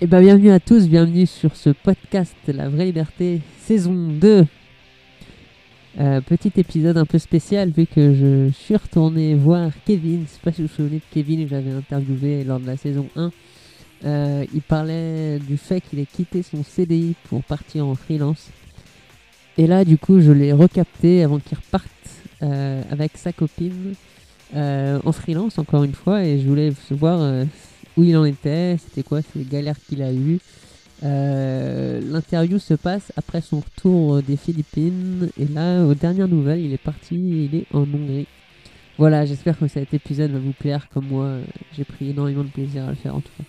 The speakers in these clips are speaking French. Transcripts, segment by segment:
Et bah bienvenue à tous, bienvenue sur ce podcast La Vraie Liberté, saison 2. Euh, petit épisode un peu spécial vu que je suis retourné voir Kevin, je sais pas si vous vous souvenez de Kevin que j'avais interviewé lors de la saison 1. Euh, il parlait du fait qu'il ait quitté son CDI pour partir en freelance. Et là du coup je l'ai recapté avant qu'il reparte euh, avec sa copine euh, en freelance encore une fois et je voulais voir euh, où il en était, c'était quoi ces galères qu'il a eues. Euh, L'interview se passe après son retour des Philippines et là, aux dernières nouvelles, il est parti, il est en Hongrie. Voilà, j'espère que cet épisode va vous plaire comme moi, j'ai pris énormément de plaisir à le faire en tout cas.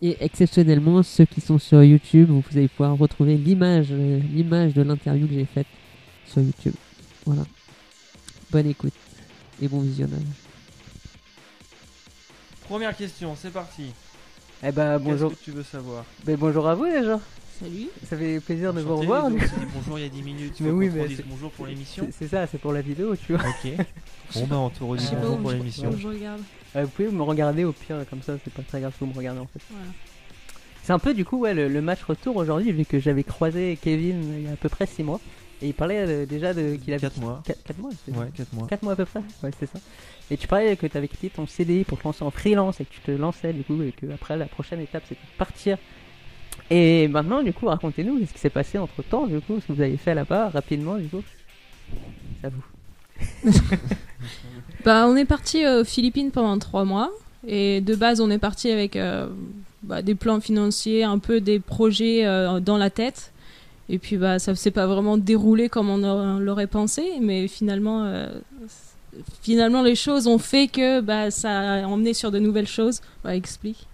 Et exceptionnellement, ceux qui sont sur YouTube, vous allez pouvoir retrouver l'image, l'image de l'interview que j'ai faite sur YouTube. Voilà. Bonne écoute et bon visionnage. Première question, c'est parti. Eh ben bonjour, Qu'est-ce que tu veux savoir ben, bonjour à vous déjà. Salut. Ça fait plaisir de vous revoir. bonjour il y a 10 minutes. Mais oui, mais bonjour pour l'émission. C'est ça, c'est pour la vidéo, tu vois. Ok. Bon bah on te redit pas bonjour pour l'émission. où je regarde. Euh, vous pouvez me regarder au pire comme ça, c'est pas très grave si vous me regardez en fait. Voilà. C'est un peu du coup ouais, le, le match retour aujourd'hui vu que j'avais croisé Kevin il y a à peu près 6 mois et il parlait euh, déjà de qu'il avait 4 mois. 4, mois. c'est- Ouais, 4 mois. 4 mois à peu près, ouais c'est ça. Et tu parlais que tu avais quitté ton CDI pour te lancer en freelance et que tu te lançais du coup et que après la prochaine étape c'était de partir. Et maintenant du coup racontez-nous ce qui s'est passé entre temps du coup, ce que vous avez fait là-bas rapidement du coup. C'est à vous. Bah, on est parti aux Philippines pendant trois mois. Et de base, on est parti avec euh, bah, des plans financiers, un peu des projets euh, dans la tête. Et puis, bah, ça ne s'est pas vraiment déroulé comme on l'aurait pensé. Mais finalement, euh, finalement, les choses ont fait que bah, ça a emmené sur de nouvelles choses. Bah, explique.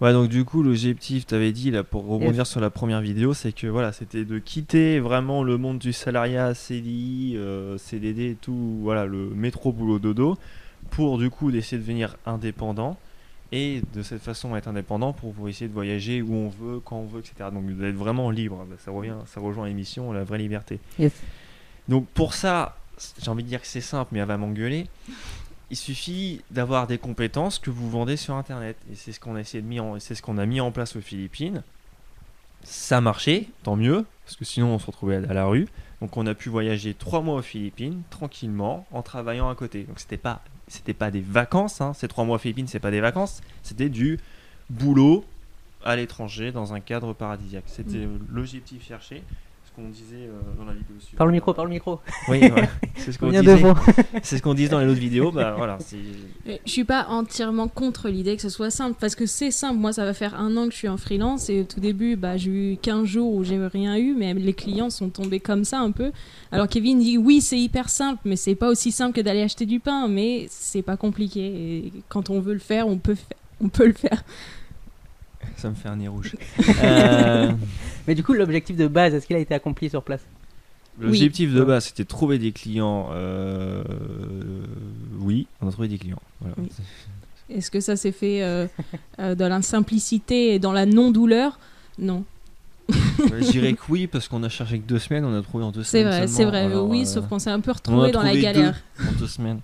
Ouais, donc du coup, l'objectif, t'avais dit là pour rebondir sur la première vidéo, c'est que voilà, c'était de quitter vraiment le monde du salariat, CDI, euh, CDD et tout, voilà, le métro boulot dodo, pour du coup d'essayer de devenir indépendant et de cette façon être indépendant pour pouvoir essayer de voyager où on veut, quand on veut, etc. Donc d'être vraiment libre. Bah, Ça revient, ça rejoint l'émission La vraie liberté. Yes. Donc pour ça, j'ai envie de dire que c'est simple, mais elle va m'engueuler. Il suffit d'avoir des compétences que vous vendez sur internet et c'est ce qu'on a essayé de mis en, c'est ce qu'on a mis en place aux Philippines. Ça a marché, tant mieux, parce que sinon on se retrouvait à la rue. Donc on a pu voyager trois mois aux Philippines tranquillement en travaillant à côté. Donc c'était pas c'était pas des vacances, hein. ces trois mois aux Philippines c'est pas des vacances, c'était du boulot à l'étranger dans un cadre paradisiaque. C'était l'objectif cherché, qu'on disait euh, dans la vidéo. suivante. Parle au micro, parle au micro. Oui, c'est ce qu'on disait. C'est ce qu'on disait dans les autres vidéos. Bah voilà, c'est Et Je suis pas entièrement contre l'idée que ce soit simple parce que c'est simple. Moi, ça va faire un an que je suis en freelance et au tout début, bah, j'ai eu 15 jours où j'ai rien eu, mais les clients sont tombés comme ça un peu. Alors Kevin dit oui, c'est hyper simple, mais c'est pas aussi simple que d'aller acheter du pain, mais c'est pas compliqué. Et quand on veut le faire, on peut, fa- on peut le faire. ça me fait un nez rouge. Euh, Mais du coup, l'objectif de base, est-ce qu'il a été accompli sur place? L'objectif de base, c'était de trouver des clients. euh, Oui, on a trouvé des clients. Voilà. Oui. Est-ce que ça s'est fait euh, euh, dans la simplicité et dans la non-douleur? Non. Je dirais que oui, parce qu'on a cherché que deux semaines, on a trouvé en deux C'est semaines. vrai, c'est vrai. Alors, oui, euh, sauf qu'on s'est un peu retrouvé dans la galère. deux en deux semaines.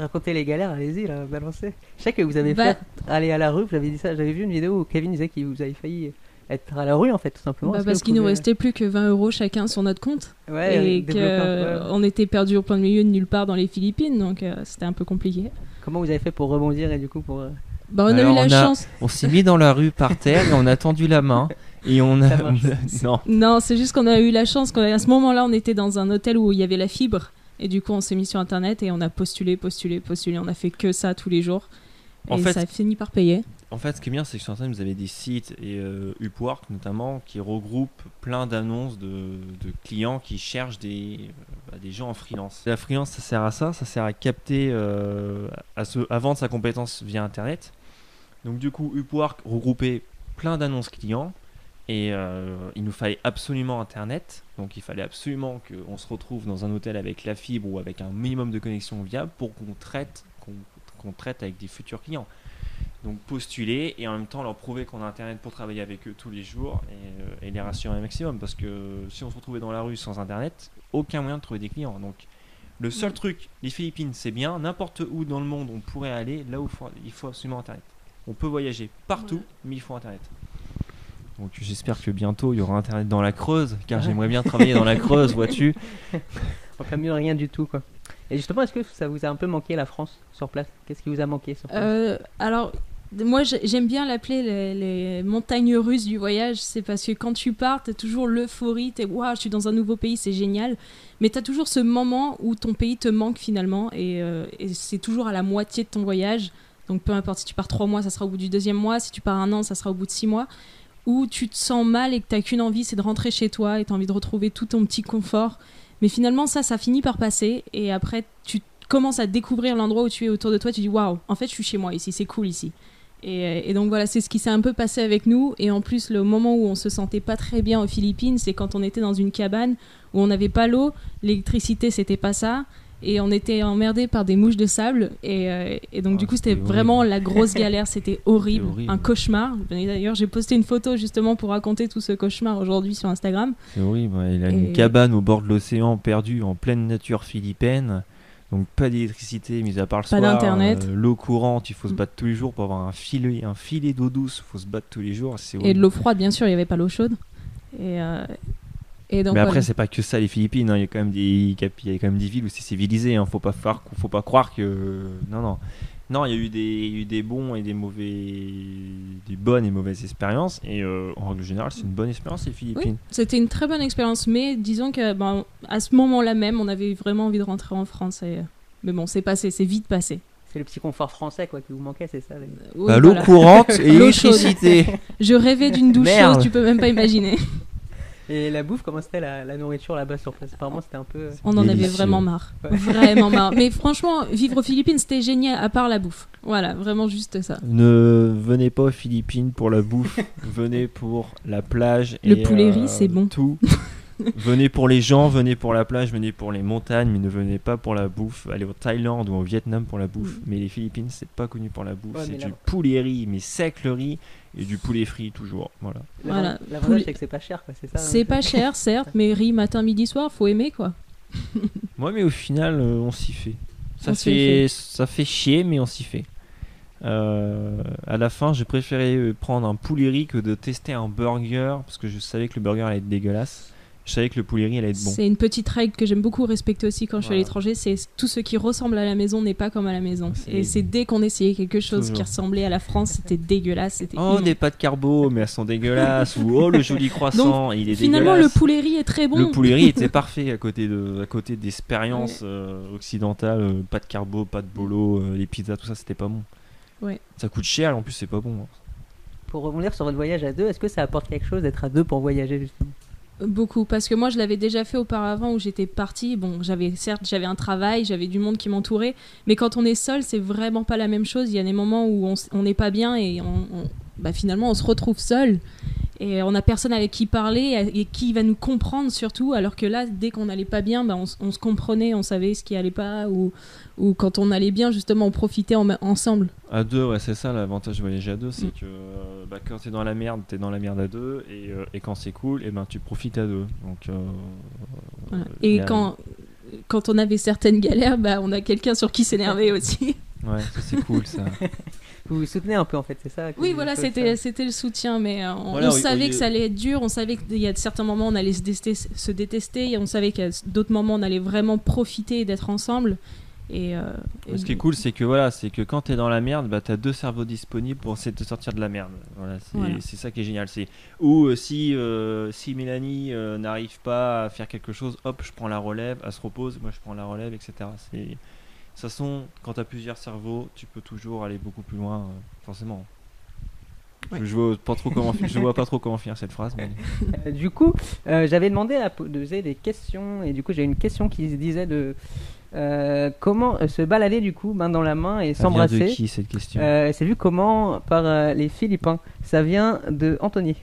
Racontez les galères, allez-y, là, balancez. Je sais que vous avez Bah- fait aller à la rue, j'avais dit ça, j'avais vu une vidéo où Kevin disait qu'il vous avait failli être à la rue en fait, tout simplement. Bah, que parce qu'il nous restait plus que 20 euros chacun sur notre compte. Ouais, et qu'on était perdu au plein milieu de nulle part dans les Philippines, donc euh, c'était un peu compliqué. Comment vous avez fait pour rebondir et du coup pour. euh, Bah, on Alors, a eu la on a- chance. On s'est mis dans la rue par terre et on a tendu la main. Et on a. Non. Non, c'est juste qu'on a eu la chance qu'à ce moment-là, on était dans un hôtel où il y avait la fibre. Et du coup, on s'est mis sur Internet et on a postulé, postulé, postulé. On a fait que ça tous les jours. En et fait- ça a fini par payer. En fait, ce qui est bien, c'est que sur Internet, vous avez des sites et euh, Upwork notamment qui regroupent plein d'annonces de, de clients qui cherchent des, euh, bah, des gens en freelance. La freelance, ça sert à ça, ça sert à capter, euh, à, se, à vendre sa compétence via Internet. Donc du coup, Upwork regroupait plein d'annonces clients et euh, il nous fallait absolument Internet. Donc il fallait absolument qu'on se retrouve dans un hôtel avec la fibre ou avec un minimum de connexion viable pour qu'on traite, qu'on traite avec des futurs clients. Donc postuler et en même temps leur prouver qu'on a internet pour travailler avec eux tous les jours et, euh, et les rassurer un maximum parce que si on se retrouvait dans la rue sans internet, aucun moyen de trouver des clients. Donc le seul truc, les Philippines c'est bien, n'importe où dans le monde on pourrait aller, là où faut- il faut absolument internet. on peut voyager partout, mais il faut Internet. Donc j'espère que bientôt il y aura Internet dans la Creuse, car j'aimerais bien travailler dans la Creuse, vois-tu. Enfin, mieux rien du tout, quoi. Et justement, est-ce que ça vous a un peu manqué la France sur place? Qu'est-ce qui vous a manqué sur place? Euh, alors, moi, j'ai- j'aime bien l'appeler les, les montagnes russes du voyage. C'est parce que quand tu pars, t'as toujours l'euphorie. T'es waouh, je suis dans un nouveau pays, c'est génial. Mais t'as toujours ce moment où ton pays te manque finalement, et, euh, et c'est toujours à la moitié de ton voyage. Donc, peu importe si tu pars trois mois, ça sera au bout du deuxième mois. Si tu pars un an, ça sera au bout de six mois. Où tu te sens mal et que t'as qu'une envie, c'est de rentrer chez toi et t'as envie de retrouver tout ton petit confort. Mais finalement, ça, ça finit par passer. Et après, tu commences à découvrir l'endroit où tu es autour de toi. Tu dis waouh, en fait, je suis chez moi ici, c'est cool ici. Et, et donc voilà, c'est ce qui s'est un peu passé avec nous. Et en plus, le moment où on se sentait pas très bien aux Philippines, c'est quand on était dans une cabane où on n'avait pas l'eau, l'électricité, c'était pas ça. Et on était emmerdé par des mouches de sable. Et, euh, et donc, Ah, du coup, c'était vraiment horrible. la grosse galère. C'était horrible, un cauchemar. D'ailleurs, j'ai posté une photo justement pour raconter tout ce cauchemar aujourd'hui sur Instagram. C'est horrible, il a une cabane au bord de l'océan perdue en pleine nature philippine. Donc pas d'électricité, mis à part le Pas soir. d'internet. euh, L'eau courante, il faut se Mm. battre tous les jours pour avoir un filet, un filet d'eau douce, il faut se battre tous les jours. c'est Et de l'eau froide, bien sûr, il n'y avait pas l'eau chaude. Et, euh, et donc, Mais après, voilà. c'est pas que ça les Philippines. hein. Il y a quand même des, il y a quand même des villes où c'est civilisé. Hein. Faut pas faire, faut pas croire que non, non, non. Il y a eu des, il y a eu des bons et des mauvais, des bonnes et mauvaises expériences. Et euh, en règle générale, c'est une bonne expérience les Philippines. C'était une très bonne expérience, mais disons que ben, à ce moment-là même, on avait vraiment envie de rentrer en France. Et... Mais bon, c'est passé, c'est vite passé. C'est le petit confort français, quoi, qui vous manquait, c'est ça les- Oui, Bah, l'eau voilà. courante et l'électricité. Je rêvais d'une douche Merde. chaude, tu peux même pas imaginer. Et la bouffe, comment c'était la, la nourriture là-bas sur place? Apparemment, c'était un peu. euh, On en avait vraiment marre. Ouais. Vraiment marre. Mais franchement, vivre aux Philippines, c'était génial, à part la bouffe. Voilà, vraiment juste ça. Ne venez pas aux Philippines pour la bouffe, venez pour la plage. Le et, poulet riz, euh, c'est bon. Tout. venez pour les gens, venez pour la plage, venez pour les montagnes, mais ne venez pas pour la bouffe. Allez au Thaïlande ou au Vietnam pour la bouffe. Mm. Mais les Philippines, c'est pas connu pour la bouffe. Ouais, c'est du là- poulet riz, mais sec le riz, et du poulet frit toujours. Voilà. Voilà. L'avant- L'avantage, Poulet- c'est que c'est pas cher, quoi, c'est ça hein. C'est pas cher, certes, mais riz matin, midi, soir, faut aimer quoi. Moi, mais au final, euh, on s'y fait. Ça On s'y fait, ça fait chier, mais on s'y fait. Euh, à la fin, j'ai préféré euh, prendre un poulet riz que de tester un burger parce que je savais que le burger allait être dégueulasse. Je savais que le poulet riz allait être bon. C'est une petite règle que j'aime beaucoup respecter aussi quand je suis à l'étranger, c'est tout ce qui ressemble à la maison n'est pas comme à la maison. C'est- Et c'est dès qu'on essayait quelque chose qui ressemblait à la France, c'était dégueulasse, Oh, immonde. des pâtes carbo, mais elles sont dégueulasses. Ou oh, le joli croissant, il est Finalement, le dégueulasse. poulet riz est très bon. Le poulet riz était parfait à côté de, à côté d'expériences euh, occidentales, euh, pas de carbo, pas de bolo, euh, les pizzas, tout ça, c'était pas bon. Ouais. Ça coûte cher, en plus c'est pas bon. hein. Pour rebondir sur votre voyage à deux, est-ce que ça apporte quelque chose d'être à deux pour voyager justement? Beaucoup, parce que moi je l'avais déjà fait auparavant où j'étais partie. Bon, j'avais certes j'avais un travail, j'avais du monde qui m'entourait, mais quand on est seul, c'est vraiment pas la même chose. Il y a des moments où on n'est pas bien et on, bah, finalement on se retrouve seul et on a personne avec qui parler et qui va nous comprendre surtout. Alors que là, dès qu'on allait pas bien, bah, on, on se comprenait, on savait ce qui allait pas ou, ou quand on allait bien, justement, on profitait en- ensemble. À deux, ouais, c'est ça l'avantage de voyager à deux, c'est Mm. que euh, bah, quand t'es dans la merde, t'es dans la merde à deux, et, euh, et quand c'est cool, et ben tu profites à deux. Donc, euh, Voilà. Et quand, quand on avait certaines galères, bah, on a quelqu'un sur qui s'énerver aussi. Ouais, ça c'est cool ça. Vous vous soutenez un peu en fait, c'est ça Oui, voilà, c'était c'était le soutien, mais euh, on, Voilà, savait que ça allait être dur, on savait qu'il y a certains moments on allait se détester, se détester, et on savait qu'à d'autres moments on allait vraiment profiter d'être ensemble. Et, euh, et- Ce qui est cool, c'est que voilà, c'est que quand t'es dans la merde, bah t'as deux cerveaux disponibles pour essayer de te sortir de la merde. Voilà, c'est Voilà. ça qui est génial. C'est ou euh, si euh, si Mélanie euh, n'arrive pas à faire quelque chose, hop, je prends la relève, elle se repose, moi je prends la relève, etc. C'est de toute façon, quand t'as plusieurs cerveaux, tu peux toujours aller beaucoup plus loin, euh, forcément. Ouais. Je, je vois pas trop comment, je vois pas trop comment finir cette phrase. Mais... Euh, du coup, euh, j'avais demandé à poser des questions et du coup j'ai une question qui se disait de euh, comment euh, se balader du coup main dans la main et s'embrasser. qui cette question? Euh, c'est vu comment? Par euh, les Philippins. Ça vient de Anthony.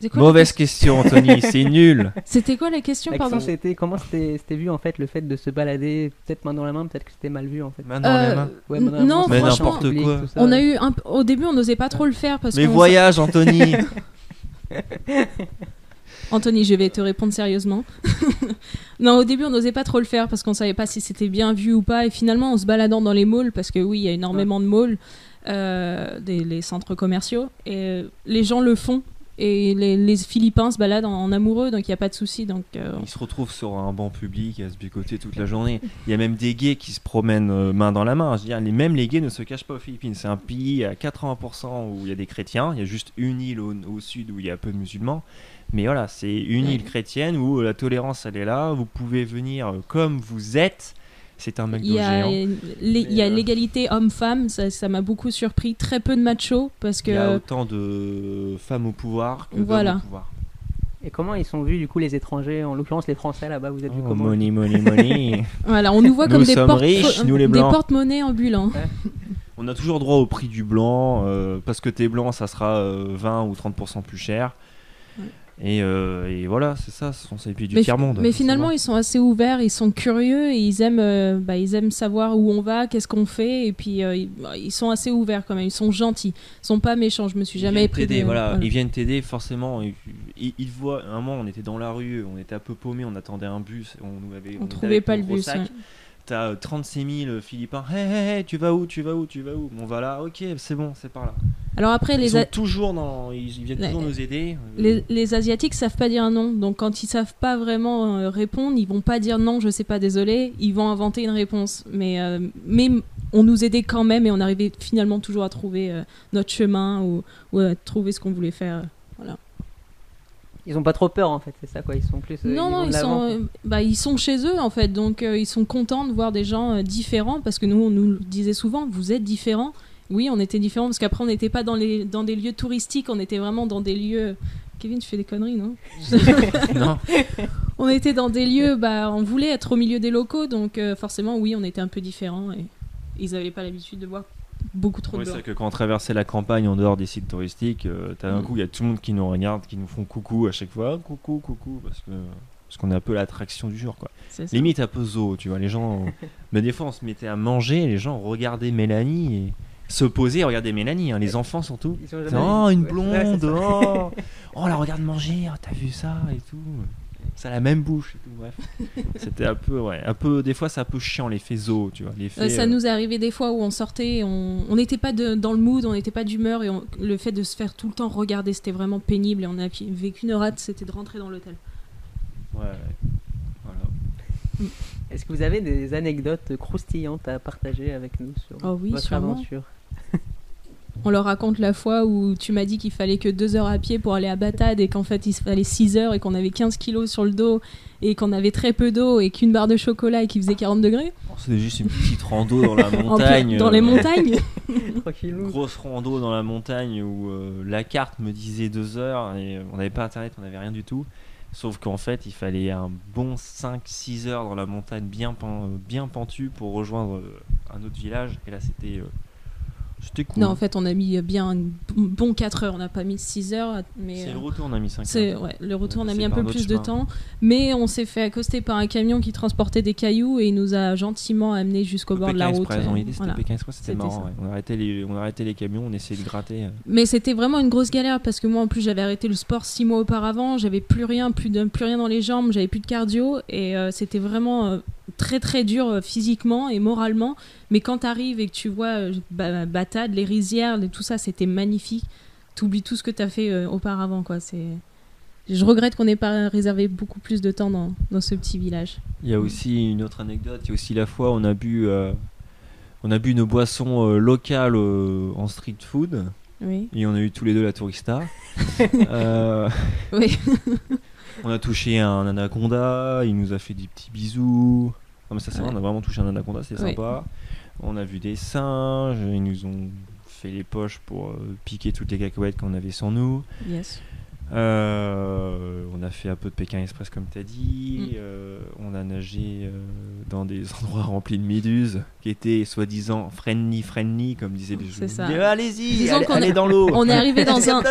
Quoi la Mauvaise question, Anthony, c'est nul. C'était quoi la question, La pardon? question c'était comment c'était vu en fait le fait de se balader peut-être main dans la main, peut-être que c'était mal vu en fait. Main dans la main? Ouais, main dans la non, main, Mais c'est franchement, n'importe quoi. tout ça. On a eu un... Au début, on n'osait pas trop le faire parce Mais voyage, Anthony. Anthony, je vais te répondre sérieusement. non, au début, on n'osait pas trop le faire parce qu'on savait pas si c'était bien vu ou pas. Et finalement, en se baladant dans les malls, parce que oui, il y a énormément de malls, euh, des les centres commerciaux. Et euh, les gens le font. Et les, Philippins se baladent en, amoureux, donc il n'y a pas de souci. Donc, euh, Ils se retrouvent sur un banc public à se bicoter toute la journée. Il y a même des gays qui se promènent main dans la main. Je veux dire, les, même les gays ne se cachent pas aux Philippines. C'est un pays à 80% où il y a des chrétiens. Il y a juste une île au sud où il y a peu de musulmans. Mais voilà, c'est une île chrétienne où la tolérance elle est là. Vous pouvez venir euh, comme vous êtes. C'est un McDo il y a, géant. il y a euh, l'égalité homme-femme, ça ça m'a beaucoup surpris. Très peu de machos, parce Il y a que autant de femmes au pouvoir que d'hommes Voilà. au pouvoir. Et comment ils sont vus du coup les étrangers, en l'occurrence les Français là-bas, vous êtes vus Oh, comment? money, money, money. voilà, on nous voit Nous comme des sommes porte- riches, nous, les des porte-monnaies ambulants. On a toujours droit au prix du blanc, euh, parce que t'es blanc, ça sera euh, 20 ou 30% plus cher. Ouais. Et, euh, et voilà, c'est ça, ce sont ces pays du mais, tiers-monde. mais c'est finalement, ils sont assez ouverts, ils sont curieux et ils aiment, euh, bah, ils aiment savoir où on va, qu'est-ce qu'on fait, et puis euh, ils, ils sont assez ouverts quand même. Ils sont gentils, ils sont pas méchants. Je me suis Ils jamais pris t'aider, de- voilà. voilà. Ils viennent t'aider, forcément. Ils, ils, voient, à un moment, on était dans la rue, on était un peu paumé, on attendait un bus, on nous avait. On trouvait pas le bus. ouais. T'as euh, 36 000 Philippins. Hé, hé, hé, tu vas où, tu vas où, tu vas où? On va là, ok, c'est bon, c'est par là. Alors après, Ils les, sont A- toujours dans. Ils, viennent toujours nous aider. euh, les, les Asiatiques savent pas dire non. Donc quand ils savent pas vraiment euh, répondre, ils vont pas dire non, je sais pas, désolé. Ils vont inventer une réponse. Mais, euh, mais on nous aidait quand même et on arrivait finalement toujours à trouver euh, notre chemin ou, ou à trouver ce qu'on voulait faire. Ils ont pas trop peur en fait, c'est ça quoi. Ils sont plus. euh, non, vont non, ils sont, euh, bah, ils sont chez eux en fait, donc euh, ils sont contents de voir des gens euh, différents parce que nous, on nous le disait souvent, vous êtes différents. Oui, on était différents parce qu'après, on n'était pas dans, les, dans des lieux touristiques, on était vraiment dans des lieux. Kevin, tu fais des conneries, non? Non, On était dans des lieux, bah, on voulait être au milieu des locaux, donc euh, forcément, oui, on était un peu différents et ils n'avaient pas l'habitude de voir beaucoup trop Oui, de c'est que quand on traversait la campagne en dehors des sites touristiques, euh, t'as d'un Mm. coup, il y a tout le monde qui nous regarde, qui nous font coucou à chaque fois. Ah, Coucou, coucou, parce que parce qu'on est un peu l'attraction du jour, quoi. Limite un peu zoo, tu vois. Les gens. Mais des fois, on se mettait à manger, les gens regardaient Mélanie et se posaient et regardaient Mélanie, hein, les enfants surtout. Ils sont Oh, une ouais, blonde, oh, oh, la regarde manger, oh, t'as vu ça et tout. Ça a la même bouche et tout, bref. C'était un peu, ouais, un peu, des fois c'est un peu chiant l'effet zoo, tu vois. L'effet, Euh, ça euh, nous est arrivé des fois où on sortait, et on n'était pas de- dans le mood, on n'était pas d'humeur, et on- le fait de se faire tout le temps regarder, c'était vraiment pénible, et on a vécu une rate, c'était de rentrer dans l'hôtel. ouais, voilà. Est-ce que vous avez des anecdotes croustillantes à partager avec nous sur Oh oui, votre sûrement. aventure? On leur raconte la fois où tu m'as dit qu'il fallait que deux heures à pied pour aller à Batad, et qu'en fait il fallait 6 heures, et qu'on avait 15 kilos sur le dos, et qu'on avait très peu d'eau, et qu'une barre de chocolat, et qu'il faisait 40 degrés. Oh, C'était juste une petite rando dans la montagne. dans les euh, montagnes. Grosse rando dans la montagne où euh, la carte me disait deux heures et euh, on n'avait pas internet, on n'avait rien du tout. Sauf qu'en fait, il fallait un bon 5-6 heures dans la montagne bien, pen- bien pentue pour rejoindre un autre village. Et là, c'était euh, c'était cool. Non, en fait, on a mis bien un bon 4 heures, on n'a pas mis 6 heures, mais... C'est euh, le retour, on a mis 5 C'est heures. ouais, le retour on a mis un peu plus de temps, mais on s'est fait accoster par un camion qui transportait des cailloux et il nous a gentiment amenés jusqu'au bord de la route. Express, euh, on y était, c'était voilà. Pékin Express, c'était C'était marrant. ouais. On, arrêtait les, on arrêtait les camions, on essayait de gratter. euh. Mais c'était vraiment une grosse galère parce que moi en plus j'avais arrêté le sport six mois auparavant, j'avais plus rien, plus, de, plus rien dans les jambes, j'avais plus de cardio et euh, c'était vraiment euh, très très dur euh, physiquement et moralement. Mais quand t'arrives et que tu vois bah, Batade, les rizières, tout ça, c'était magnifique. T'oublies tout ce que t'as fait euh, auparavant quoi. C'est je regrette qu'on n'ait pas réservé beaucoup plus de temps dans, dans ce petit village. Il y a aussi une autre anecdote, il y a aussi la fois où on a bu, euh, on a bu une boisson euh, locale euh, en street food Oui. et on a eu tous les deux la tourista. Oui. on a touché un anaconda, il nous a fait des petits bisous. Non mais ça c'est vrai, on a vraiment touché un anaconda, c'est Oui. sympa. On a vu des singes, ils nous ont fait les poches pour euh, piquer toutes les cacahuètes qu'on avait sur nous. Yes. Euh, on a fait un peu de Pékin Express comme tu as dit. Mm. Euh, on a nagé euh, dans des endroits remplis de méduses qui étaient soi-disant friendly, friendly, comme disaient les C'est jeunes. ça. Mais Allez-y, allez, qu'on allez est- dans l'eau. on est arrivé dans un-.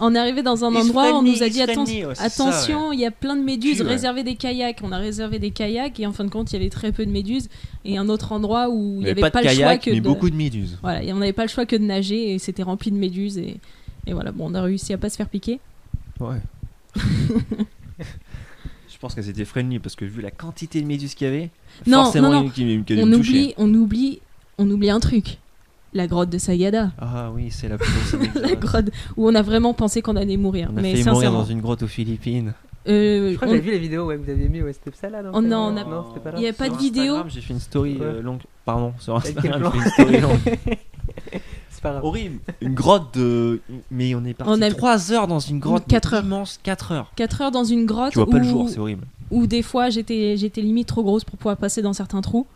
On est arrivé dans un It's endroit où on nous a dit atten- ouais, ça, attention, il y a plein de méduses, ouais. réservez des kayaks. On a réservé des kayaks et en fin de compte, il y avait très peu de méduses. Et un autre endroit où il n'y avait pas, pas, de le choix que mais de. beaucoup de méduses. Voilà, et on n'avait pas le choix que de nager et c'était rempli de méduses. Et, et voilà, bon, on a réussi à pas se faire piquer. Ouais. Je pense qu'elles étaient friendly parce que vu la quantité de méduses qu'il y avait, Non, forcément non, non. il y en a qui, qui On oublie, on, oublie, on oublie un truc La grotte de Sagada. Ah oui, c'est la plus grosse La grotte où on a vraiment pensé qu'on allait mourir. On a mais mourir dans une grotte aux Philippines. euh, Je crois on- que j'avais vu les vidéos, ouais, que vous aviez mis, ouais, c'était ça là non Oh non, on a- Non, c'était pas là. Il y a pas Sur de vidéo. J'ai fait une story euh, longue. Pardon, sur Instagram, j'ai fait une story longue. C'est pas grave. Horrible. Une grotte de. Mais on est parti On a- 3 heures dans une grotte. Quatre mais heures. Immense, 4 heures. 4 heures dans une grotte Tu vois pas où, le jour, c'est horrible. où des fois j'étais j'étais limite trop grosse pour pouvoir passer dans certains trous.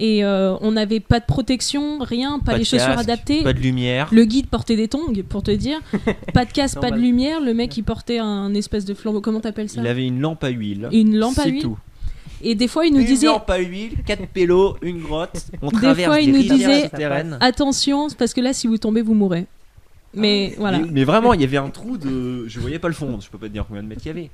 Et euh, on n'avait pas de protection, rien, pas, Pas les de chaussures casque, adaptées. Pas de lumière. Le guide portait des tongs, pour te dire. Pas de casque, pas de lumière. Le mec, il portait un espèce de flambeau. Comment t'appelles ça? Il avait une lampe à huile. Une lampe à C'est huile? tout. Et des fois, il nous une disait lampe à huile, 4 pélos, une grotte. On Des traverse fois, des il nous disait- attention, parce que là, si vous tombez, vous mourrez. Mais voilà. Mais, mais vraiment, il y avait un trou de. Je voyais pas le fond. Je peux pas te dire combien de mètres il y avait.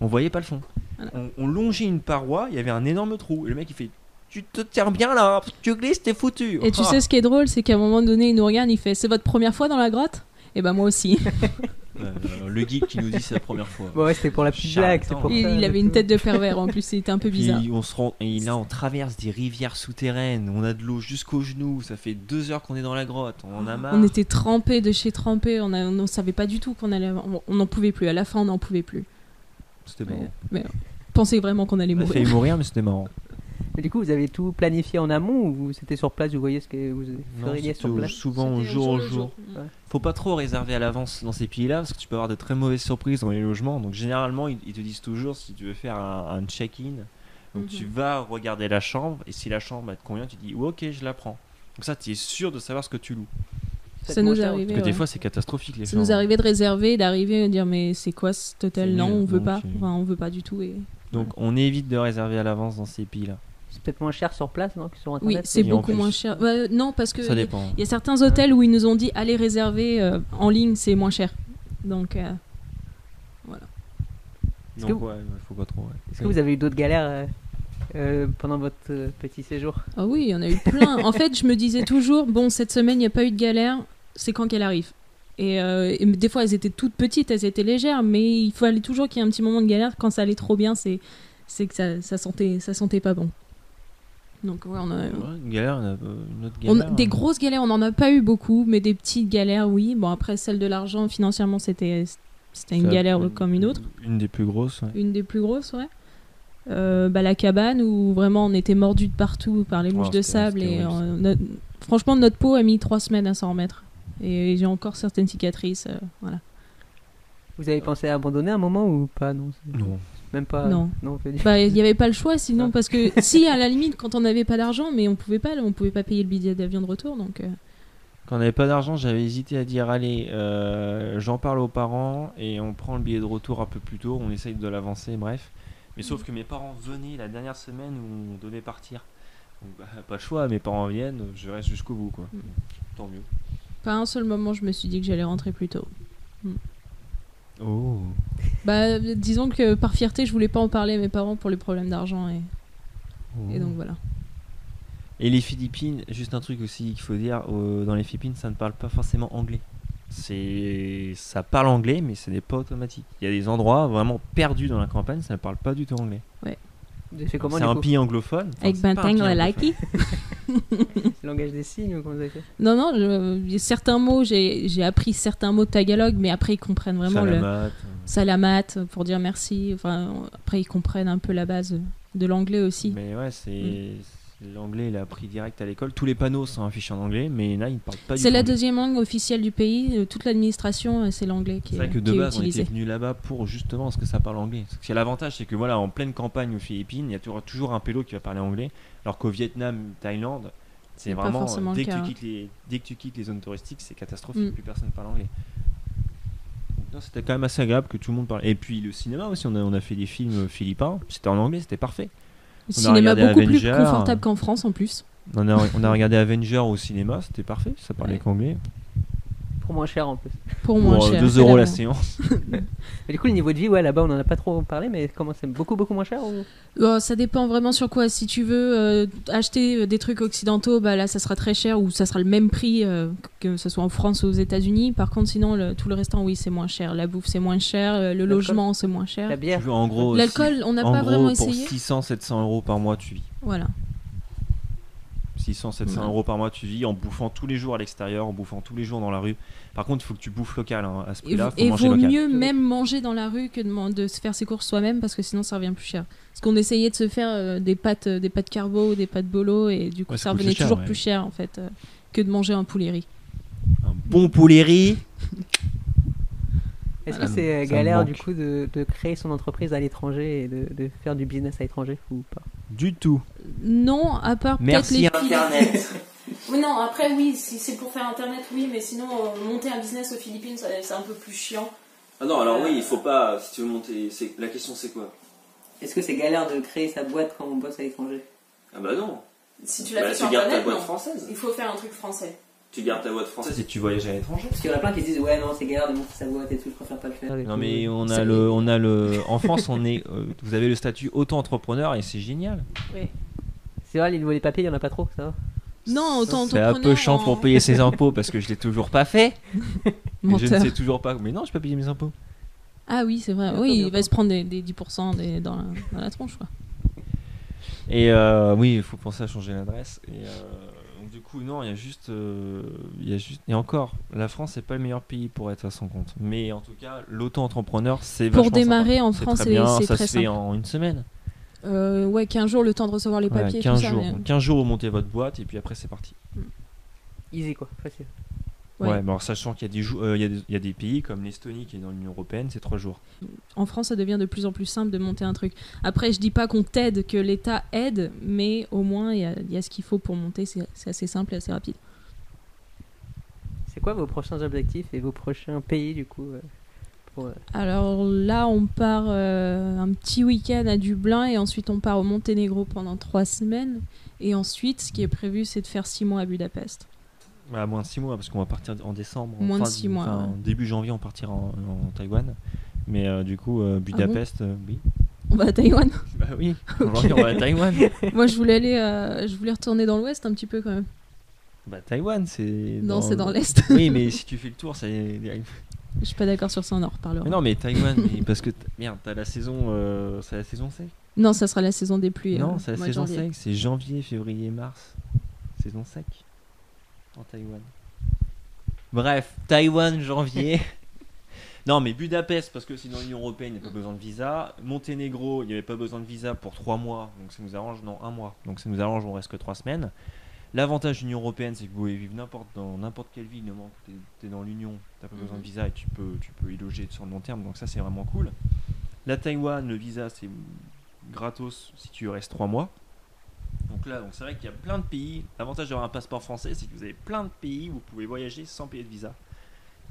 On voyait pas le fond. Voilà. On, on longeait une paroi. Il y avait un énorme trou. Et le mec il fait. Tu te tiens bien là. Tu glisses, t'es foutu. Et tu Ah. sais ce qui est drôle, c'est qu'à un moment donné, il nous regarde, il fait C'est votre première fois dans la grotte? Et ben moi aussi. Euh, le geek qui nous dit c'est la première fois. Bon, ouais, c'était pour la petite blague. pour il, et avait une tête de pervers en plus, c'était un peu bizarre. on se rend, et là on traverse des rivières souterraines, on a de l'eau jusqu'aux genoux, ça fait deux heures qu'on est dans la grotte, on en a marre. On était trempés de chez trempés, on, a- on savait pas du tout qu'on allait. on- On n'en pouvait plus, à la fin on n'en pouvait plus. C'était marrant. Mais pensait vraiment qu'on allait On a mourir. failli mourir mais c'était marrant. Mais du coup, vous avez tout planifié en amont ou c'était sur place, vous voyez ce que vous feriez sur place? souvent au jour au jour. Ouais. Faut pas trop réserver à l'avance dans ces pays-là parce que tu peux avoir de très mauvaises surprises dans les logements. Donc généralement ils, ils te disent toujours si tu veux faire un, un check-in, donc Mhm. tu vas regarder la chambre et si la chambre te convient, tu dis ok je la prends. Donc ça tu es sûr de savoir ce que tu loues. Ça nous arrivé. Parce que des ouais. fois c'est catastrophique les Ça nous arrivait de réserver, d'arriver et de dire mais c'est quoi cet hôtel? Non, on veut donc, pas. euh, Enfin, on veut pas du tout. Et... Donc on évite de réserver à l'avance dans ces pays-là. C'est peut-être moins cher sur place, non, que sur Oui, internet. c'est Et en beaucoup moins cher. Ouais, non, parce que Ça il y a- dépend. il y a certains hôtels où ils nous ont dit allez réserver euh, en ligne, c'est moins cher. Donc euh, Est-ce Donc que ouais, ouais, faut pas trop. ouais. Est-ce que vous avez eu d'autres galères euh, euh, pendant votre euh, petit séjour? Ah oui, il y en a eu plein. en fait, je me disais toujours bon cette semaine il n'y a pas eu de galère, c'est quand qu'elle arrive. Et, euh, et des fois elles étaient toutes petites, elles étaient légères, mais il fallait toujours qu'il y ait un petit moment de galère. Quand ça allait trop bien, c'est c'est que ça, ça sentait ça sentait pas bon. Donc ouais, on a, Ouais, une galère, on a, euh, une autre On- galère. des grosses galères, on n'en a pas eu beaucoup, mais des petites galères, oui. Bon, après, celle de l'argent, financièrement, c'était c'était une Ça, galère comme une autre. Une des plus grosses. ouais. Une des plus grosses, ouais. Euh, bah, la cabane où vraiment on était mordu de partout par les mouches Oh, de sable. Et, horrible, euh, notre- franchement, notre peau a mis trois semaines à s'en remettre. Et j'ai encore certaines cicatrices. euh, voilà. Vous avez pensé à abandonner un moment ou pas Non. Même pas. Non. non. Bah, il n'y avait pas le choix sinon, Ah. parce que si, à la limite, quand on n'avait pas d'argent, mais on pouvait pas, on pouvait pas payer le billet d'avion de retour. Donc, euh, Quand on n'avait pas d'argent, j'avais hésité à dire allez, euh, j'en parle aux parents et on prend le billet de retour un peu plus tôt, on essaye de l'avancer, bref. Mais sauf que mes parents venaient la dernière semaine où on devait partir. Donc, bah, pas le choix, mes parents viennent, je reste jusqu'au bout quoi. Mm. Tant mieux. pas un seul moment, je me suis dit que j'allais rentrer plus tôt. Oh. Bah, disons que par fierté, je voulais pas en parler à mes parents pour les problèmes d'argent et, et donc voilà. Et les Philippines, juste un truc aussi qu'il faut dire, euh, dans les Philippines, ça ne parle pas forcément anglais. C'est, ça parle anglais, mais ce n'est pas automatique. Il y a des endroits vraiment perdus dans la campagne, ça ne parle pas du tout anglais. C'est un pays anglophone. enfin, Avec c'est pas un Banteng pays la anglophone. Laiki Langage des signes ou comment vous avez fait Non, non, je- certains mots, j'ai j'ai appris certains mots de tagalog, mais après ils comprennent vraiment le Salamat, salamat pour dire merci. Enfin, après ils comprennent un peu la base de l'anglais aussi. Mais ouais, c'est Mm. C'est- l'anglais, il a appris direct à l'école. Tous les panneaux sont affichés en anglais, mais là, ils ne parlent pas du C'est tout la anglais. deuxième langue officielle du pays. euh, Toute l'administration, euh, c'est l'anglais qui, C'est vrai est- que de est base, on était venu là-bas pour justement parce que ça parle anglais. Parce que l'avantage, c'est que voilà, en pleine campagne aux Philippines, il y a toujours- toujours un pélo qui va parler anglais. Alors qu'au Vietnam, Thaïlande, c'est C'est vraiment forcément dès que, tu quittes les, dès que tu quittes les zones touristiques, c'est catastrophique. Mm. Plus personne parle anglais. C'était quand même assez agréable que tout le monde parle. Et puis le cinéma aussi, on a, on a fait des films philippins. C'était en anglais, c'était parfait. On cinéma beaucoup plus confortable qu'en France en plus. On a, on a regardé Avenger au cinéma, c'était parfait. Ça parlait Ouais. qu'anglais. Pour moins cher en plus. Pour moins Pour cher. 2 euros la séance. Mais du coup, le niveau de vie, ouais, là-bas, on en a pas trop parlé, mais comment c'est beaucoup, beaucoup moins cher ou... Oh, ça dépend vraiment sur quoi. Si tu veux euh, acheter euh, des trucs occidentaux, bah là ça sera très cher ou ça sera le même prix euh, que ce soit en France ou aux États-Unis. Par contre, sinon le- tout le restant, oui, c'est moins cher. La bouffe, c'est moins cher. le logement, c'est moins La cher. bière Tu veux, en gros, L'alcool, on n'a pas gros, vraiment pour essayé. 600-700 euros par mois, tu vis. Voilà. 600, 700 Ouais. euros par mois, tu vis en bouffant tous les jours à l'extérieur, en bouffant tous les jours dans la rue. Par contre, il faut que tu bouffes local hein, à ce Et, prix-là. et manger vaut local. mieux même manger dans la rue que de, se faire ses courses soi-même parce que sinon ça revient plus cher. Parce qu'on essayait de se faire euh, des pâtes, euh, des pâtes carbo ou des pâtes bolo et du coup Ouais, ça revenait cher, toujours ouais. plus cher en fait euh, que de manger un poulet riz. Un bon poulet riz. Est-ce Voilà. que c'est galère du coup de, de créer son entreprise à l'étranger et de, de faire du business à l'étranger ou pas? Du tout. Non, à part peut-être Merci les Internet. Oui, non, après, oui, si c'est pour faire internet, oui, mais sinon, euh, monter un business aux Philippines, c'est un peu plus chiant. Ah non, alors oui, il faut pas. Si tu veux monter, c'est la question c'est quoi? Est-ce que c'est galère de créer sa boîte quand on bosse à l'étranger? Ah bah non. Si tu Bah, l'as fait tu sur gardes ta internet, boîte non. française. Il faut faire un truc français. Tu gardes ta boîte française et tu voyages à l'étranger. Parce qu'il y en a plein qui se disent ouais non c'est galère de monter sa boîte et tout, je préfère pas le faire. Non mais on a le, on a le, en France on est, euh, vous avez le statut auto-entrepreneur et c'est génial. C'est vrai, les nouveaux papiers, il y en a pas trop, ça va? Non, autant C'est un peu chiant pour payer ses impôts parce que je l'ai toujours pas fait. Je ne sais toujours pas. Mais non, je peux payer mes impôts. Ah oui, c'est vrai. Oui, il va se prendre des, des 10% des- dans, la, dans la tronche, quoi. Et euh, oui, il faut penser à changer l'adresse. Et euh, coup, non, il y a juste, euh, il y a juste, et encore, la France c'est pas le meilleur pays pour être à son compte. Mais en tout cas, l'auto-entrepreneur, c'est Pour démarrer sympa. en C'est France, très c'est- bien, c'est ça très se fait en une semaine. Euh, ouais, 15 jours le temps de recevoir les Ouais, papiers. et 15 tout ça, jours. mais- 15 jours, vous montez votre boîte et puis après c'est parti. Easy quoi, facile. Ouais. Ouais, mais alors sachant qu'il y a des jou- euh, y a des- il y a des pays comme l'Estonie qui est dans l'Union européenne, c'est 3 jours. En France, ça devient de plus en plus simple de monter un truc. Après, je dis pas qu'on t'aide, que l'État aide, mais au moins, il y a, il y a ce qu'il faut pour monter. C'est assez simple et assez rapide. C'est quoi vos prochains objectifs et vos prochains pays du coup euh, pour, euh, Alors là, on part euh, un petit week-end à Dublin et ensuite on part au Monténégro pendant trois semaines. Et ensuite, ce qui est prévu, c'est de faire six mois à Budapest. À moins de 6 mois parce qu'on va partir en décembre. Moins de fin- six mois, enfin, ouais. Début janvier, on partira en, en Taïwan. Mais euh, du coup, euh, Budapest, euh, oui. On va à Taïwan. Bah oui, aujourd'hui on va à Taïwan. Moi, je voulais aller, je voulais retourner dans l'Ouest un petit peu quand même. Bah Taïwan, c'est. Non, c'est dans le- l'Est. Oui, mais si tu fais le tour, c'est. Je suis pas d'accord sur ça, on en reparlera. Mais non, mais Taïwan, mais parce que merde, t'as la saison, c'est la saison sec. Non, ça sera la saison des pluies. non, euh, c'est la saison janvier. sec, c'est janvier, février, mars, saison sec en Taïwan. Bref, Taïwan, janvier. non, mais Budapest parce que c'est dans l'Union européenne, il n'y a pas besoin de visa. Monténégro, il n'y avait pas besoin de visa pour trois mois, donc ça nous arrange non un mois, donc ça nous arrange, on reste que trois semaines. L'avantage de l'Union européenne, c'est que vous pouvez vivre n'importe dans n'importe quelle ville, tu es, dans l'Union, tu n'as pas besoin de Mhm. visa et tu peux, tu peux y loger sur le long terme, donc ça c'est vraiment cool. La Taïwan, le visa c'est gratos si tu restes trois mois. Donc là, donc c'est vrai qu'il y a plein de pays. L'avantage d'avoir un passeport français, c'est que vous avez plein de pays où vous pouvez voyager sans payer de visa.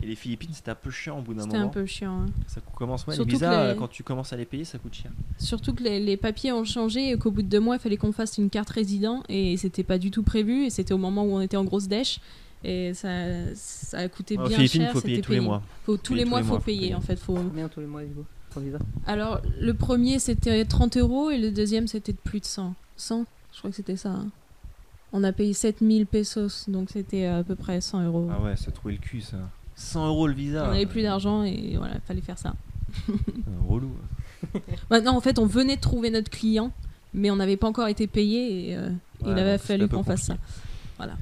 Et les Philippines, c'était un peu chiant au bout d'un C'était moment. un peu chiant. hein. Ça commence, ouais, les visas, les- quand tu commences à les payer, ça coûte cher. Surtout que les, les papiers ont changé et qu'au bout de deux mois, il fallait qu'on fasse une carte résident et c'était pas du tout prévu et c'était au moment où on était en grosse dèche et ça, ça a coûté bien Philippines, il cher. faut payer c'était tous les mois. Faut, tous Payer les mois, faut faut payer payer. en fait. Faut... combien tous les mois du coup pour visa? Alors le premier c'était 30 euros et le deuxième c'était de plus de 100. 100 Je crois que c'était ça. hein. On a payé 7000 pesos donc c'était à peu près 100 euros. Ah ouais, c'est trouver le cul ça. 100 euros le visa. on avait plus d'argent et voilà, il fallait faire ça. Euh, relou. Maintenant en fait on venait de trouver notre client mais on n'avait pas encore été payé et euh, il avait fallu qu'on fasse ça. compliqué.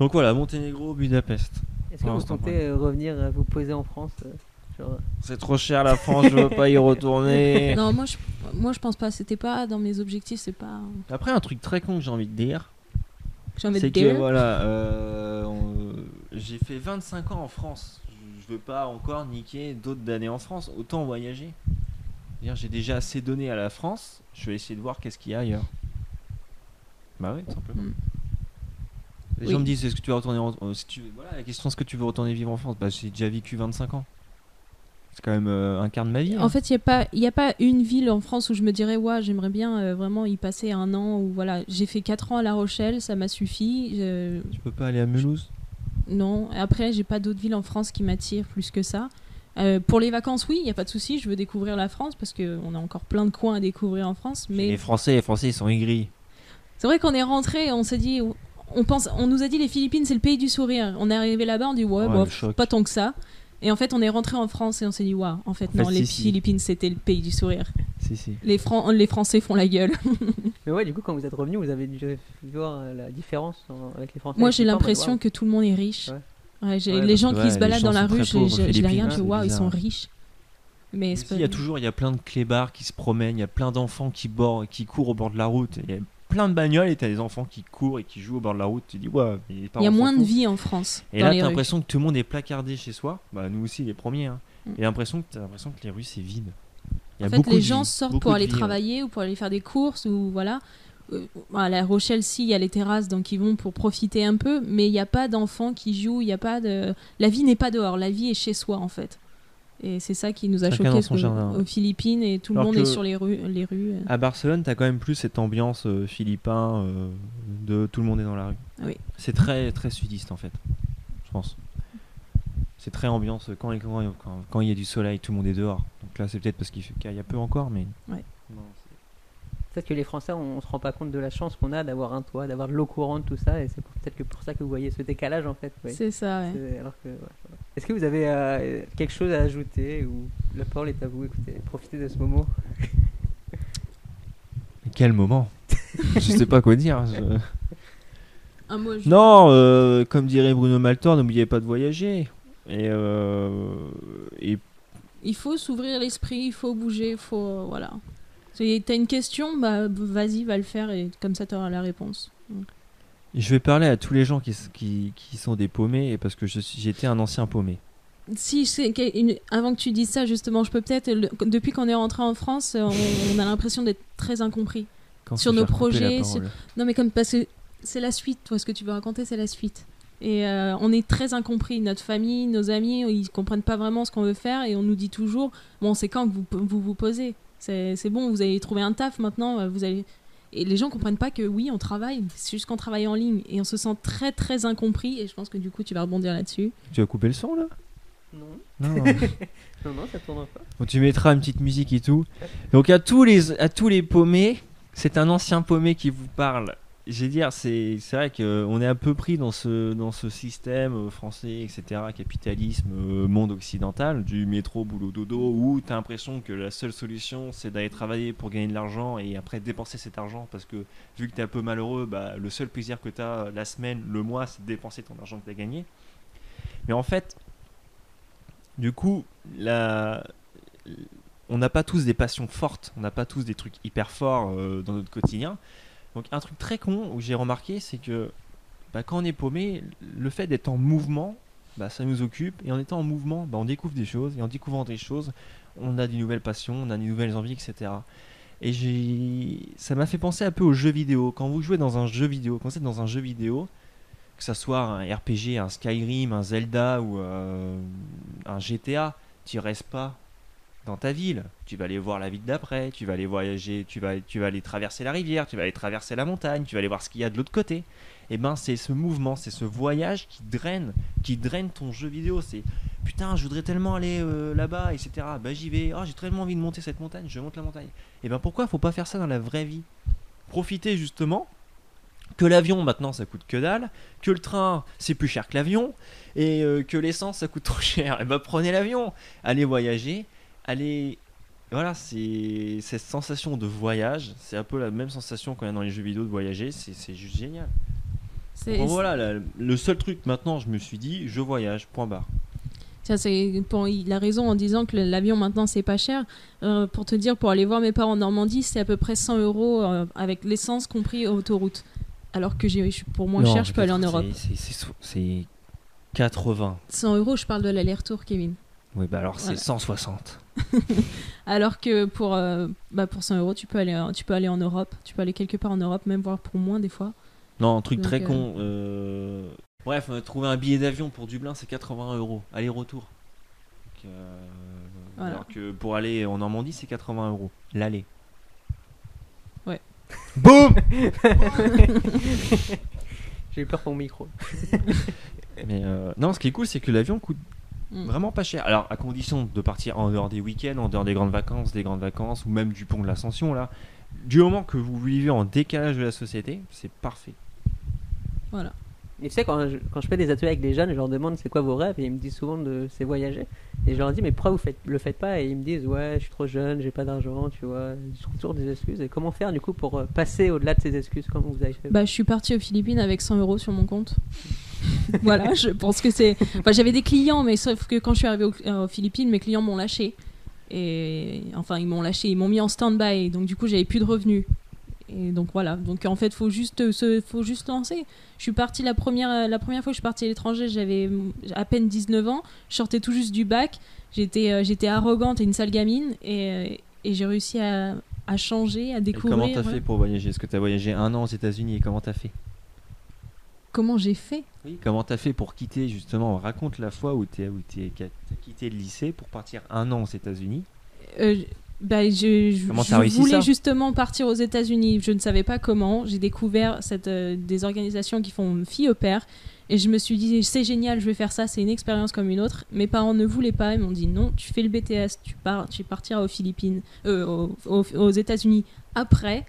Donc voilà, Monténégro, Budapest. Est-ce que vous comptez euh, revenir euh, vous poser en France euh, euh, C'est trop cher la France, je veux pas y retourner. Non, moi je, moi je pense pas. C'était pas dans mes objectifs. C'est pas. Après, un truc très con que j'ai envie de dire, J'ai envie de c'est que voilà, euh, on- j'ai fait 25 ans en France. Je- veux pas encore niquer d'autres d'années en France. Autant voyager. J'ai déjà assez donné à la France. Je vais essayer de voir qu'est-ce qu'il y a ailleurs. Bah oui, tout simplement. Mm. Les Oui. gens me disent est-ce que tu vas retourner en... euh, si tu... Voilà la question est-ce que tu veux retourner vivre en France? Bah j'ai déjà vécu 25 ans. C'est quand même euh, un quart de ma vie. hein. En fait, il n'y a, pas- y a pas une ville en France où je me dirais, ouais, j'aimerais bien euh, vraiment y passer un an. Ou voilà, j'ai fait 4 ans à La Rochelle, ça m'a suffi. Je- Tu peux pas aller à Mulhouse? Non, après, j'ai pas d'autres villes en France qui m'attirent plus que ça. Euh, pour les vacances, oui, il n'y a pas de souci, je veux découvrir la France parce qu'on a encore plein de coins à découvrir en France. Mais Les Français, les Français ils sont aigris. C'est vrai qu'on est rentré, on s'est dit, on pense, on nous a dit les Philippines c'est le pays du sourire. On est arrivé là-bas, on dit ouais, bof, pas tant que ça. Et en fait, on est rentré en France et on s'est dit waouh, en fait En non, fait, les si, si. Philippines c'était le pays du sourire. si, si. Les, Fran- les Français font la gueule. Mais ouais, du coup, quand vous êtes revenu, vous avez dû voir la différence en- avec les Français. Moi, j'ai l'impression que tout le monde est riche. Ouais. Ouais, j'ai- Ouais, les gens que, qui ouais, se baladent dans la rue, je, les regarde, je waouh, ils sont riches. Mais il y a toujours, il y a plein de clébards qui se promènent, il y a plein d'enfants qui, qui courent au bord de la route. Il y a plein de bagnoles et t'as des enfants qui courent et qui jouent au bord de la route. Tu dis, ouais, mais les Il y a moins de vie en France. Et là, t'as l'impression que tout le monde est placardé chez soi. Bah, nous aussi, les premiers. Hein. Mm. Et l'impression que t'as l'impression que les rues, c'est vide. Y a En fait, beaucoup les gens vie, sortent pour aller vie, ouais. travailler ou pour aller faire des courses ou voilà. Euh, à La Rochelle, si, il y a les terrasses, donc ils vont pour profiter un peu, mais il n'y a pas d'enfants qui jouent, il y a pas de... La vie n'est pas dehors, la vie est chez soi, en fait. Et c'est ça qui nous a Chacun ouais. aux Philippines et tout le monde est sur les rues. Les rues euh. À Barcelone, t'as quand même plus cette ambiance euh, philippin euh, de tout le monde est dans la rue. Oui. C'est très très sudiste en fait, je pense. C'est très ambiance quand, quand, quand, quand il y a du soleil, tout le monde est dehors. Donc là, c'est peut-être parce qu'il fait- qu'il y a peu encore, mais. Ouais. Non, Peut-être que les Français, on, on se rend pas compte de la chance qu'on a d'avoir un toit, d'avoir de l'eau courante, tout ça, et c'est peut-être que pour ça que vous voyez ce décalage en fait. ouais. C'est ça, ouais. C'est- Alors que, ouais. Est-ce que vous avez euh, quelque chose à ajouter ou la parole est à vous Écoutez, profitez de ce moment. Quel moment? Je sais pas quoi dire. je- Un mot, je- Non, euh, comme dirait Bruno Maltor, n'oubliez pas de voyager. Et, euh, et Il faut s'ouvrir l'esprit, il faut bouger, il faut... Voilà. T'as une question, bah vas-y, va le faire et comme ça t'auras la réponse. je vais parler à tous les gens qui, qui, qui sont des paumés, parce que j'étais un ancien paumé. Si, une- avant que tu dises ça, justement, je peux peut-être. Depuis qu'on est rentré en France, on, on a l'impression d'être très incompris. Quand Sur nos projets. Non, mais comme parce que c'est la suite, toi, ce que tu veux raconter, c'est la suite. Et euh, on est très incompris. Notre famille, nos amis, ils comprennent pas vraiment ce qu'on veut faire et on nous dit toujours Bon, c'est quand que vous vous, vous posez? C'est c'est bon, vous allez trouver un taf maintenant, euh, vous allez. Et les gens comprennent pas que oui, on travaille, c'est juste qu'on travaille en ligne et on se sent très très incompris. Et je pense que du coup, tu vas rebondir là-dessus. Tu vas couper le son là? Non, Non. non, non, ça tourne pas. Bon, tu mettras une petite musique et tout. Donc à tous les, à tous les paumés, c'est un ancien paumé qui vous parle. Je vais dire, c'est c'est vrai qu'on est un peu pris dans ce, dans ce système euh, français, etc., capitalisme, euh, monde occidental, du métro, boulot, dodo, où tu as l'impression que la seule solution, c'est d'aller travailler pour gagner de l'argent et après dépenser cet argent parce que vu que tu es un peu malheureux, bah, le seul plaisir que tu as la semaine, le mois, c'est de dépenser ton argent que tu as gagné. Mais en fait, du coup, la, on n'a pas tous des passions fortes, on n'a pas tous des trucs hyper forts euh, dans notre quotidien. Donc un truc très con où j'ai remarqué, c'est que bah, quand on est paumé, le fait d'être en mouvement, bah, ça nous occupe. Et en étant en mouvement, bah, on découvre des choses. Et en découvrant des choses, on a des nouvelles passions, on a des nouvelles envies, etc. Et j'ai, ça m'a fait penser un peu aux jeux vidéo. Quand vous jouez dans un jeu vidéo, quand vous êtes dans un jeu vidéo, que ça soit un RPG, un Skyrim, un Zelda ou euh, un GTA, tu restes pas dans ta ville. Tu vas aller voir la ville d'après, tu vas aller voyager, tu vas, tu vas aller traverser la rivière, tu vas aller traverser la montagne, tu vas aller voir ce qu'il y a de l'autre côté. Et ben c'est ce mouvement, c'est ce voyage qui draine, qui draine ton jeu vidéo. C'est putain, je voudrais tellement aller euh, là-bas, etc. Bah j'y vais. Oh, j'ai tellement envie de monter cette montagne, je monte la montagne. Et ben pourquoi faut pas faire ça dans la vraie vie? Profiter justement que l'avion maintenant ça coûte que dalle, que le train c'est plus cher que l'avion, et euh, que l'essence ça coûte trop cher. Et ben prenez l'avion, allez voyager, allez. Voilà, c'est cette sensation de voyage, c'est un peu la même sensation qu'on a dans les jeux vidéo de voyager, c'est c'est juste génial. Bon, voilà, la- le seul truc maintenant, je me suis dit, je voyage, point barre. Tiens, c'est pour, il a raison en disant que l'avion maintenant c'est pas cher. Euh, pour te dire, pour aller voir mes parents en Normandie, c'est à peu près 100 euros euh, avec l'essence compris autoroute. Alors que j'ai, je- pour moins Non, cher, je peux aller en Europe. c'est- c'est- C'est c'est 80. 100 euros, je parle de l'aller-retour, Kevin. Oui, bah alors c'est Voilà. 160. Alors que pour, euh, bah pour 100 euros, tu peux, aller, tu peux aller en Europe. Tu peux aller quelque part en Europe, même voir pour moins des fois. Non, un truc Donc, très euh, con. euh, Bref, trouvé un billet d'avion pour Dublin, c'est 80 euros, aller-retour. Euh, Voilà. Alors que pour aller en Normandie, c'est 80 euros, l'aller. Ouais. Boum J'ai eu peur pour mon micro. Mais euh, non, ce qui est cool, c'est que l'avion coûte Mm. vraiment pas cher. Alors, à condition de partir en dehors des week-ends, en dehors des grandes vacances, des grandes vacances, ou même du pont de l'Ascension, là. Du moment que vous vivez en décalage de la société, c'est parfait. Voilà. Et tu sais, quand je, quand je fais des ateliers avec des jeunes, je leur demande c'est quoi vos rêves et ils me disent souvent de c'est voyager. Et je leur dis mais pourquoi vous faites, le faites pas? Et ils me disent ouais, je suis trop jeune, j'ai pas d'argent, tu vois. Je trouve toujours des excuses. Et comment faire du coup pour euh, passer au-delà de ces excuses? Comment vous avez fait? Bah, je suis partie aux Philippines avec 100 euros sur mon compte. voilà, je pense que c'est. Enfin, j'avais des clients, mais sauf que quand je suis arrivée aux, euh, aux Philippines, mes clients m'ont lâché. Et enfin, ils m'ont lâché, ils m'ont mis en stand-by. Donc, du coup, j'avais plus de revenus. Et donc voilà. Donc en fait, faut juste se, faut juste lancer. Je suis partie la première, la première fois que je suis partie à l'étranger, j'avais à peine 19 ans. Je sortais tout juste du bac. J'étais, euh, j'étais arrogante et une sale gamine. Et, euh, et j'ai réussi à, à changer, à Et découvrir. comment t'as fait pour voyager? Est-ce que t'as voyagé un an aux États-Unis? Et comment t'as fait? Comment j'ai fait Oui. Comment t'as fait pour quitter justement Raconte la fois où t'as quitté le lycée pour partir un an aux États-Unis. Euh, bah, je, je- voulais justement partir aux États-Unis. Je ne savais pas comment. J'ai découvert cette, euh, des organisations qui font fille au père. Et je me suis dit, c'est génial, je vais faire ça, c'est une expérience comme une autre. Mes parents ne voulaient pas, ils m'ont dit non, tu fais le BTS, tu, pars, tu partiras aux Philippines, euh, aux, aux- aux États-Unis après.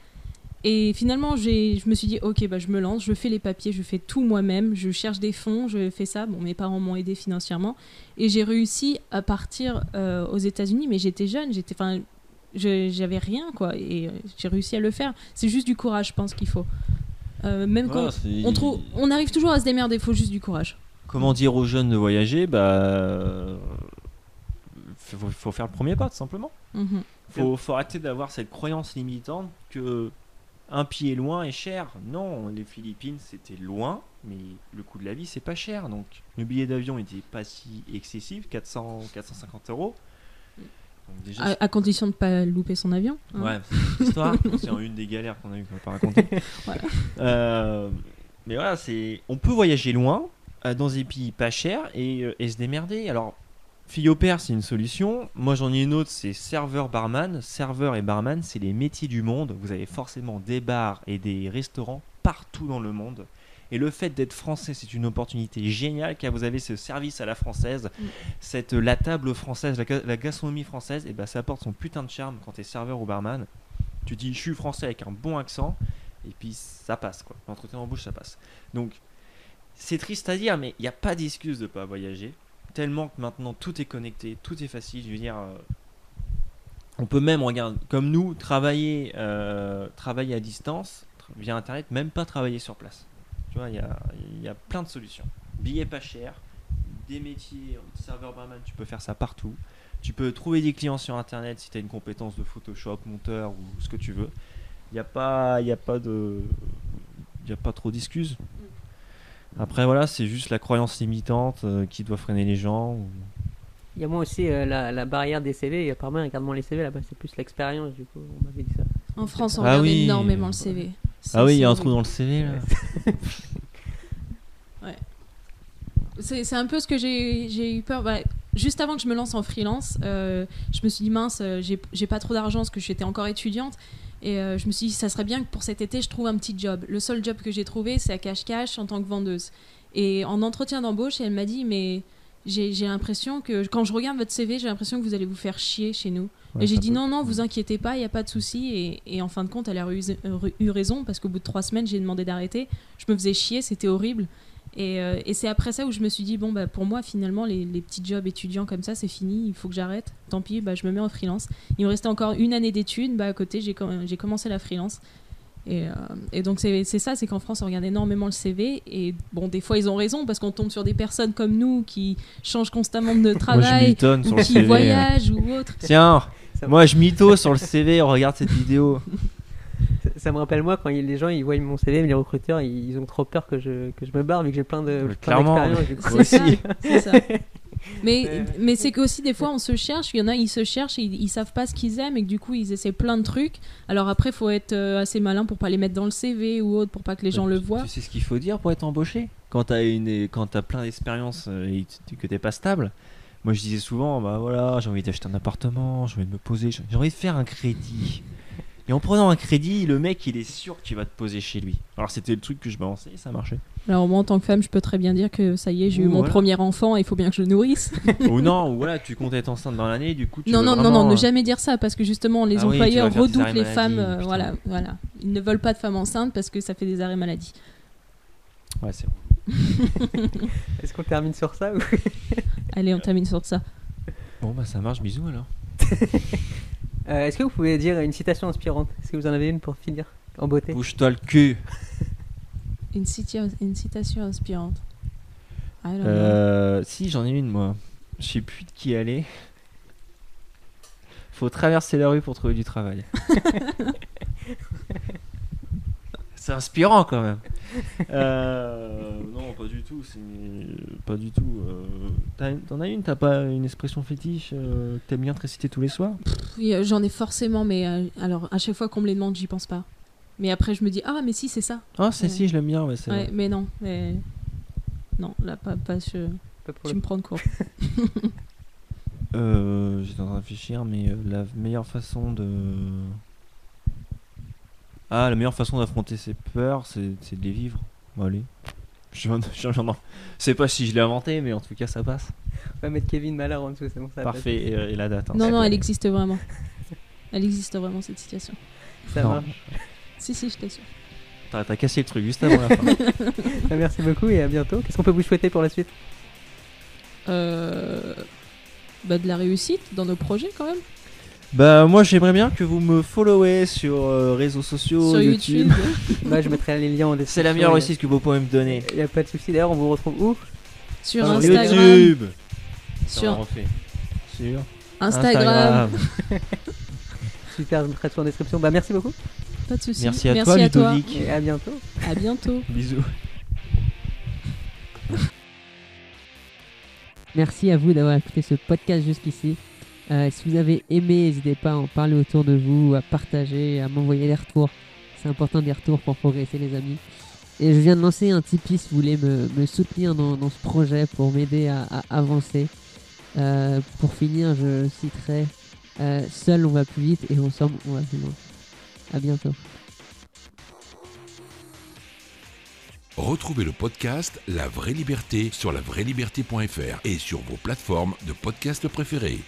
Et finalement, je me suis dit, ok, bah, je me lance, je fais les papiers, je fais tout moi-même, je cherche des fonds, je fais ça. Bon, mes parents m'ont aidé financièrement. Et j'ai réussi à partir euh, aux États-Unis, mais j'étais jeune, j'étais, enfin, j'avais rien, quoi. Et euh, j'ai réussi à le faire. C'est juste du courage, je pense qu'il faut. Euh, même quand Voilà, on, trouve, on arrive toujours à se démerder, il faut juste du courage. Comment dire aux jeunes de voyager Bah, faut, faut faire le premier pas tout simplement. Mhm. Faut, faut arrêter d'avoir cette croyance limitante que un pied loin est cher. Non, les Philippines c'était loin, mais le coût de la vie c'est pas cher. Donc le billet d'avion était pas si excessif, 400, 450 euros. Donc déjà, À, à condition de ne pas louper son avion. hein. Ouais, c'est une histoire. c'est une des galères qu'on a eu qu'on va pas raconter. Voilà. Euh, mais voilà, c'est on peut voyager loin euh, dans des pays pas chers et, euh, et se démerder. Alors, fille au père, c'est une solution. Moi, j'en ai une autre, c'est serveur barman. Serveur et barman, c'est les métiers du monde. Vous avez forcément des bars et des restaurants partout dans le monde. Et le fait d'être français, c'est une opportunité géniale car vous avez ce service à la française, Mm. cette la table française, la, ga- la gastronomie française, et ben ça apporte son putain de charme quand t'es serveur ou barman. Tu dis je suis français avec un bon accent et puis ça passe quoi. L'entretien en bouche ça passe. Donc c'est triste à dire mais il n'y a pas d'excuse de pas voyager. Tellement que maintenant tout est connecté, tout est facile. Je veux dire, euh, on peut même regarde comme nous travailler, euh, travailler à distance via internet, même pas travailler sur place. Tu vois, il y a, y a plein de solutions. Billets pas chers, des métiers, serveur barman, tu peux faire ça partout. Tu peux trouver des clients sur internet si tu as une compétence de Photoshop, monteur ou ce que tu veux. Il n'y a a pas de, a pas trop d'excuses. Après voilà, c'est juste la croyance limitante euh, qui doit freiner les gens. ou- Il y a moi aussi euh, la, la barrière des CV. Et apparemment, regarde-moi les CV là-bas, c'est plus l'expérience du coup. On m'avait dit ça. En France, on Ah regarde oui. énormément le CV. Ah oui, il y a un trou dans le CV là. C'est c'est un peu ce que j'ai eu peur. Bah, juste avant que je me lance en freelance, euh, je me suis dit mince, j'ai pas trop d'argent parce que j'étais encore étudiante. Et euh, je me suis dit, ça serait bien que pour cet été, je trouve un petit job. Le seul job que j'ai trouvé, c'est à Cash Cash en tant que vendeuse. Et en entretien d'embauche, elle m'a dit, mais j'ai l'impression que quand je regarde votre CV, j'ai l'impression que vous allez vous faire chier chez nous. Ouais, et j'ai dit peut- non, non, vous inquiétez pas, il n'y a pas de souci. Et, et en fin de compte, elle a eu, eu raison parce qu'au bout de trois semaines, j'ai demandé d'arrêter. Je me faisais chier, c'était horrible. Et, euh, et c'est après ça où je me suis dit, bon, bah, pour moi, finalement, les, les petits jobs étudiants comme ça, c'est fini, il faut que j'arrête. Tant pis, bah, je me mets en freelance. Il me restait encore une année d'études, bah, à côté, j'ai com- j'ai commencé la freelance. Et, euh, et donc, c'est c'est ça, c'est qu'en France, on regarde énormément le CV. Et bon, des fois, ils ont raison parce qu'on tombe sur des personnes comme nous qui changent constamment de travail, qui CV. voyagent ou autre. Tiens, moi je mytho sur le CV, regarde cette vidéo. Ça, me rappelle moi quand il- les gens ils voient mon CV, mais les recruteurs ils, ils ont trop peur que je, que je me barre vu que j'ai plein de Mais plein C'est aussi. c'est ça. Mais, mais c'est qu'aussi, des fois, on se cherche. Il y en a, ils se cherchent et ils, ils savent pas ce qu'ils aiment et que du coup, ils essaient plein de trucs. Alors après, faut être euh, assez malin pour pas les mettre dans le CV ou autre, pour pas que les gens le voient. Tu sais ce qu'il faut dire pour être embauché Quand t'as une, quand t'as plein d'expériences euh, et que t'es pas stable. Moi je disais souvent, bah voilà, j'ai envie d'acheter un appartement, j'ai envie de me poser, j'ai j'ai envie de faire un crédit. Et en prenant un crédit, le mec il est sûr qu'il va te poser chez lui. Alors c'était le truc que je balançais et ça marchait. Alors moi, en tant que femme, je peux très bien dire que ça y est, j'ai eu mon voilà. premier enfant et il faut bien que je le nourrisse. ou non, ou voilà, tu comptes être enceinte dans l'année, du coup tu non, veux non, non, vraiment, non, euh, ne jamais dire ça parce que justement, les Ah employeurs redoutent les maladie, femmes. euh, voilà, voilà. Ils ne veulent pas de femmes enceintes parce que ça fait des arrêts maladie. Ouais, c'est Est-ce qu'on termine sur ça ou... Allez, on termine sur ça. Bon, bah ça marche, bisous alors. Euh, Est-ce que vous pouvez dire une citation inspirante? Est-ce que vous en avez une pour finir en beauté? Bouge-toi le cul. Une, citation inspirante. I don't know. Euh, si, j'en ai une moi. Je sais plus de qui elle est. Faut traverser la rue pour trouver du travail. C'est inspirant quand même. Euh, non, pas du tout. C'est pas du tout. euh, T'en as une T'as pas une expression fétiche euh, que t'aimes bien te réciter tous les soirs? Oui, J'en ai forcément, mais euh, alors à chaque fois qu'on me les demande, j'y pense pas. Mais après, je me dis, ah, mais si, c'est ça. Ah, c'est si, je l'aime bien. Ouais, mais non. Mais... Non, là, pas, pas je... Pas tu me prends de court. Euh, J'étais en train de réfléchir, mais la meilleure façon de. Ah, la meilleure façon d'affronter ses peurs, c'est c'est de les vivre. Bon, allez. Sais pas si je l'ai inventé, mais en tout cas, ça passe. On va mettre Kevin Mallard en dessous, c'est bon ça. va Parfait, et, euh, et la date. hein. Non, non, C'est- elle existe vraiment. Elle existe vraiment, cette situation. Ça Non. marche. Si, si, je t'assure. T'as t'as cassé le truc juste avant la fin. Bah, Merci beaucoup et à bientôt. Qu'est-ce qu'on peut vous souhaiter pour la suite? Euh... Bah, de la réussite dans nos projets quand même. Bah, moi, j'aimerais bien que vous me followez sur euh, réseaux sociaux, Sur YouTube. YouTube, Bah, Je mettrai les liens en description. C'est la meilleure réussite que vous pouvez me donner. Il n'y a pas de souci. D'ailleurs, on vous retrouve où? Sur Instagram. YouTube Sur. Sur Instagram. Super, je mettrai tout en description. Bah, merci beaucoup Pas de soucis. Merci à toi, Ludovic. et à bientôt. À bientôt. Bisous. Merci à vous d'avoir écouté ce podcast jusqu'ici. Euh, si vous avez aimé, n'hésitez pas à en parler autour de vous, à partager, à m'envoyer des retours. C'est important des retours pour progresser, les amis. Et je viens de lancer un Tipeee si vous voulez me, soutenir dans, ce projet pour m'aider à, avancer. Euh, pour finir, je citerai euh, Seul on va plus vite et ensemble on va plus loin. À bientôt. Retrouvez le podcast La Vraie Liberté sur lavrailiberté.fr et sur vos plateformes de podcast préférées.